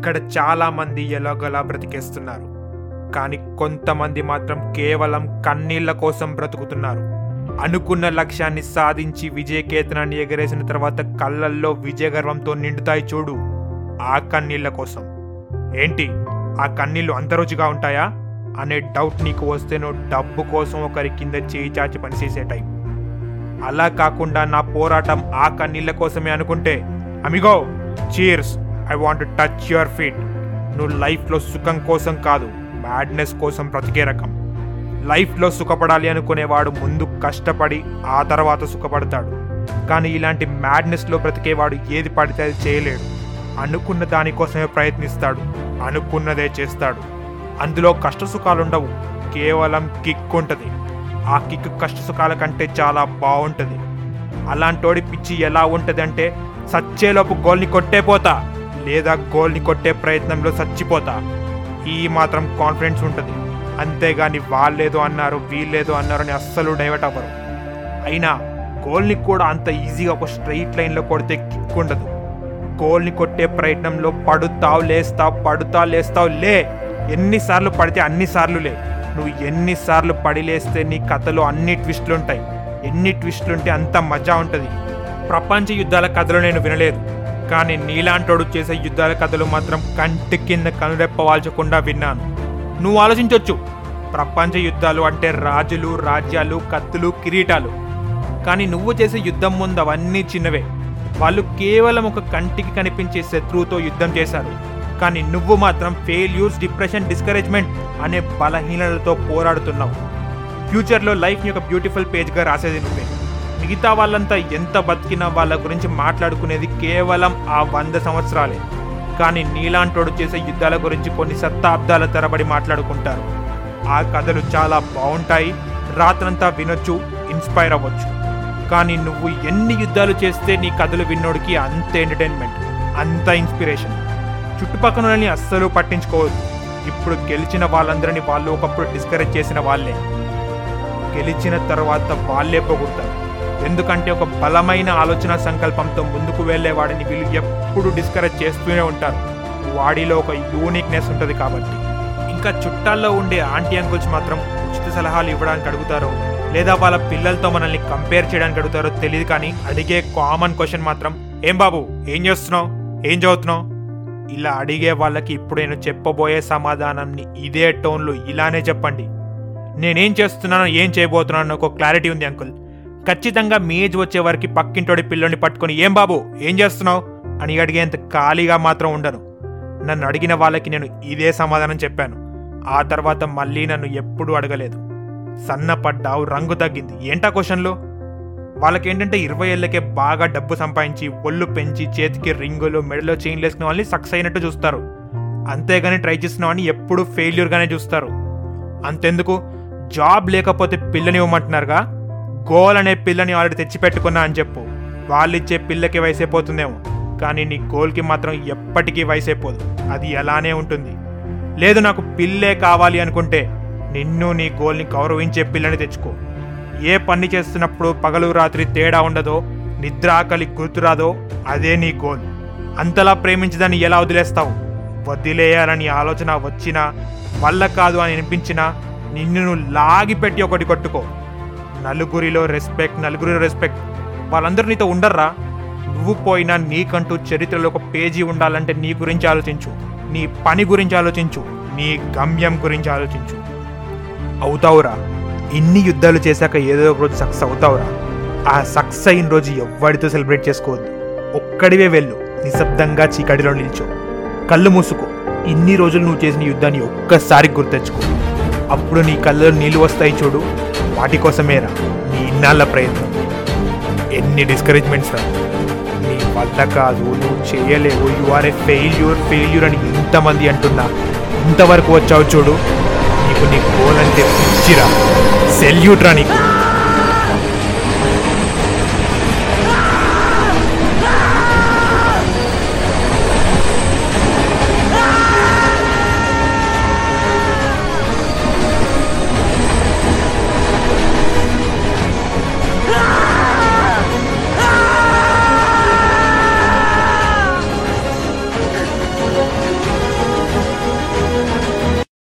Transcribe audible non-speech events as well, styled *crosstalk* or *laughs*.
ఇక్కడ చాలామంది ఎలాగోలా బ్రతికేస్తున్నారు. కానీ కొంతమంది మాత్రం కేవలం కన్నీళ్ళ కోసం బ్రతుకుతున్నారు. అనుకున్న లక్ష్యాన్ని సాధించి విజయకేతనాన్ని ఎగరేసిన తర్వాత కళ్ళల్లో విజయగర్వంతో నిండుతాయి చూడు ఆ కన్నీళ్ళ కోసం. ఏంటి? ఆ కన్నీళ్ళు అంత రుచిగా ఉంటాయా? అనే డౌట్ నీకు వస్తే నువ్వు డబ్బు కోసం ఒకరి కింద చేయి చాచి పనిచేసే టైం. అలా కాకుండా నా పోరాటం ఆ కన్నీళ్ళ కోసమే అనుకుంటే. Amigo cheers. I want touch your feet నువ్వు లైఫ్లో సుఖం కోసం కాదు మ్యాడ్నెస్ కోసం బ్రతికే రకం. లైఫ్లో సుఖపడాలి అనుకునేవాడు ముందు కష్టపడి ఆ తర్వాత సుఖపడతాడు. కానీ ఇలాంటి మ్యాడ్నెస్లో బ్రతికేవాడు ఏది పడితే అది చేయలేడు. అనుకున్న దానికోసమే ప్రయత్నిస్తాడు అనుకున్నదే చేస్తాడు. అందులో కష్ట సుఖాలుండవు కేవలం కిక్ ఉంటుంది. ఆ కిక్ కష్ట సుఖాల కంటే చాలా బాగుంటుంది. అలాంటోడి పిచ్చి ఎలా ఉంటుందంటే సచ్చేలోపు గోల్ని కొట్టే పోతా. లేదా గోల్ని కొట్టే ప్రయత్నంలో చచ్చిపోతా. ఈ మాత్రం కాన్ఫిడెన్స్ ఉంటుంది. అంతేగాని వాళ్ళేదో అన్నారు వీళ్ళేదో అన్నారు అని అస్సలు డైవర్ట్ అవ్వరు. అయినా గోల్ని కూడా అంత ఈజీగా ఒక స్ట్రైట్ లైన్లో కొడితే కిక్ ఉండదు. గోల్ని కొట్టే ప్రయత్నంలో పడుతావు లేస్తావు పడుతావు లేస్తావు లే. ఎన్నిసార్లు పడితే అన్నిసార్లు లే. నువ్వు ఎన్నిసార్లు పడి లేస్తే నీ కథలో అన్ని ట్విస్టులు ఉంటాయి ఎన్ని ట్విస్టులు ఉంటే అంత మజా ఉంటుంది. ప్రపంచ యుద్ధాల కథలు నేను వినలేదు. కానీ నీలాంటోడు చేసే యుద్ధాల కథలు మాత్రం కంటి కింద కనురెప్పవాల్చకుండా విన్నాను. నువ్వు ఆలోచించవచ్చు ప్రపంచ యుద్ధాలు అంటే రాజులు రాజ్యాలు కత్తులు కిరీటాలు. కానీ నువ్వు చేసే యుద్ధం ముందు అవన్నీ చిన్నవే. వాళ్ళు కేవలం ఒక కంటికి కనిపించే శత్రువుతో యుద్ధం చేశారు. కానీ నువ్వు మాత్రం ఫెయిల్యూర్స్ డిప్రెషన్ డిస్కరేజ్మెంట్ అనే బలహీనలతో పోరాడుతున్నావు. ఫ్యూచర్లో లైఫ్ని ఒక బ్యూటిఫుల్ పేజ్గా రాసేది నువ్వే. మిగతా వాళ్ళంతా ఎంత బతికినా వాళ్ళ గురించి మాట్లాడుకునేది కేవలం ఆ వంద సంవత్సరాలే. కానీ నీలాంటోడు చేసే యుద్ధాల గురించి కొన్ని శతాబ్దాల తరబడి మాట్లాడుకుంటారు. ఆ కథలు చాలా బాగుంటాయి రాత్రంతా వినొచ్చు ఇన్స్పైర్ అవ్వచ్చు. కానీ నువ్వు ఎన్ని యుద్ధాలు చేస్తే నీ కథలు విన్నోడికి అంత ఎంటర్టైన్మెంట్ అంత ఇన్స్పిరేషన్. చుట్టుపక్కలని అస్సలు పట్టించుకోవద్దు. ఇప్పుడు గెలిచిన వాళ్ళందరినీ వాళ్ళు ఒకప్పుడు డిస్కరేజ్ చేసిన వాళ్ళే. గెలిచిన తర్వాత వాళ్ళే పొగుడతారు. ఎందుకంటే ఒక బలమైన ఆలోచన సంకల్పంతో ముందుకు వెళ్ళేవాడిని వీళ్ళు ఎప్పుడు డిస్కరేజ్ చేస్తూనే ఉంటారు. వాడిలో ఒక యూనిక్నెస్ ఉంటుంది కాబట్టి. ఇంకా చుట్టాల్లో ఉండే ఆంటీ అంకుల్స్ మాత్రం ఉచిత సలహాలు ఇవ్వడానికి అడుగుతారో లేదా వాళ్ళ పిల్లలతో మనల్ని కంపేర్ చేయడానికి అడుగుతారో తెలియదు కానీ అడిగే కామన్ క్వశ్చన్ మాత్రం ఏం బాబు ఏం చేస్తున్నావు? ఏం చదువుతున్నావు? ఇలా అడిగే వాళ్ళకి ఇప్పుడు నేను చెప్పబోయే సమాధానాన్ని ఇదే టోన్లో ఇలానే చెప్పండి. నేనేం చేస్తున్నానో ఏం చేయబోతున్నానో ఒక క్లారిటీ ఉంది అంకుల్ ఖచ్చితంగా మీ ఏజ్ వచ్చే వరకు పక్కింటోడి పిల్లని పట్టుకొని ఏం బాబు ఏం చేస్తున్నావు? అని అడిగేంత ఖాళీగా మాత్రం ఉండను. నన్ను అడిగిన వాళ్ళకి నేను ఇదే సమాధానం చెప్పాను. ఆ తర్వాత మళ్ళీ నన్ను ఎప్పుడూ అడగలేదు. సన్నపడ్డావు రంగు తగ్గింది. ఏంటా క్వశ్చన్లు? వాళ్ళకేంటంటే ఇరవై ఏళ్ళకే బాగా డబ్బు సంపాదించి ఒళ్ళు పెంచి చేతికి రింగులు మెడలో చైన్లు వేసుకున్న వాళ్ళని సక్సెస్ అయినట్టు చూస్తారు. అంతేగాని ట్రై చేసిన వాడిని ఎప్పుడు ఫెయిల్యూర్గానే చూస్తారు. అంతెందుకు? జాబ్ లేకపోతే పిల్లని ఇవ్వమంటున్నారుగా? గోల్ అనే పిల్లని ఆల్రెడీ తెచ్చిపెట్టుకున్నా అని చెప్పు. వాళ్ళిచ్చే పిల్లకి వయసైపోతుందేమో కానీ నీ గోల్కి మాత్రం ఎప్పటికీ వయసైపోదు అది ఎలానే ఉంటుంది. లేదు నాకు పిల్లే కావాలి అనుకుంటే నిన్ను నీ గోల్ని గౌరవించే పిల్లని తెచ్చుకో. ఏ పని చేస్తున్నప్పుడు పగలు రాత్రి తేడా ఉండదో నిద్ర ఆకలి గుర్తురాదో అదే నీ గోల్. అంతలా ప్రేమించదాన్ని ఎలా వదిలేస్తావు? వదిలేయాలని ఆలోచన వచ్చినా వల్ల కాదు అని అనిపించినా నిన్ను లాగిపెట్టి ఒకటి కొట్టుకో. నలుగురిలో రెస్పెక్ట్ నలుగురిలో రెస్పెక్ట్ వాళ్ళందరూ నీతో ఉండర్రా. నువ్వు పోయినా నీకంటూ చరిత్రలో ఒక పేజీ ఉండాలంటే నీ గురించి ఆలోచించు. నీ పని గురించి ఆలోచించు. నీ గమ్యం గురించి ఆలోచించు. అవుతావురా. ఇన్ని యుద్ధాలు చేశాక ఏదో ఒక రోజు సక్సెస్ అవుతావురా. ఆ సక్సెస్ అయిన రోజు ఎవ్వడితో సెలబ్రేట్ చేసుకోవద్దు. ఒక్కడివే వెళ్ళు. నిశ్శబ్దంగా చీకటిలో నిల్చో. కళ్ళు మూసుకో. ఇన్ని రోజులు నువ్వు చేసిన యుద్ధాన్ని ఒక్కసారి గుర్తెచ్చుకో. అప్పుడు నీ కళ్ళలో నీళ్ళు వస్తాయి చూడు. వాటి కోసమేరా నీ ఇన్నాళ్ళ ప్రయత్నం. ఎన్ని డిస్కరేజ్మెంట్స్ రా. నీ వల్ల కాదు నువ్వు చేయలేవు. You are a failure failure అని ఎంతమంది అంటున్నా. ఇంతవరకు వచ్చావు చూడు. నీకు నీ గోల్ అంటే పిచ్చిరా. సెల్యూట్ రా నీకు. Ah! *laughs*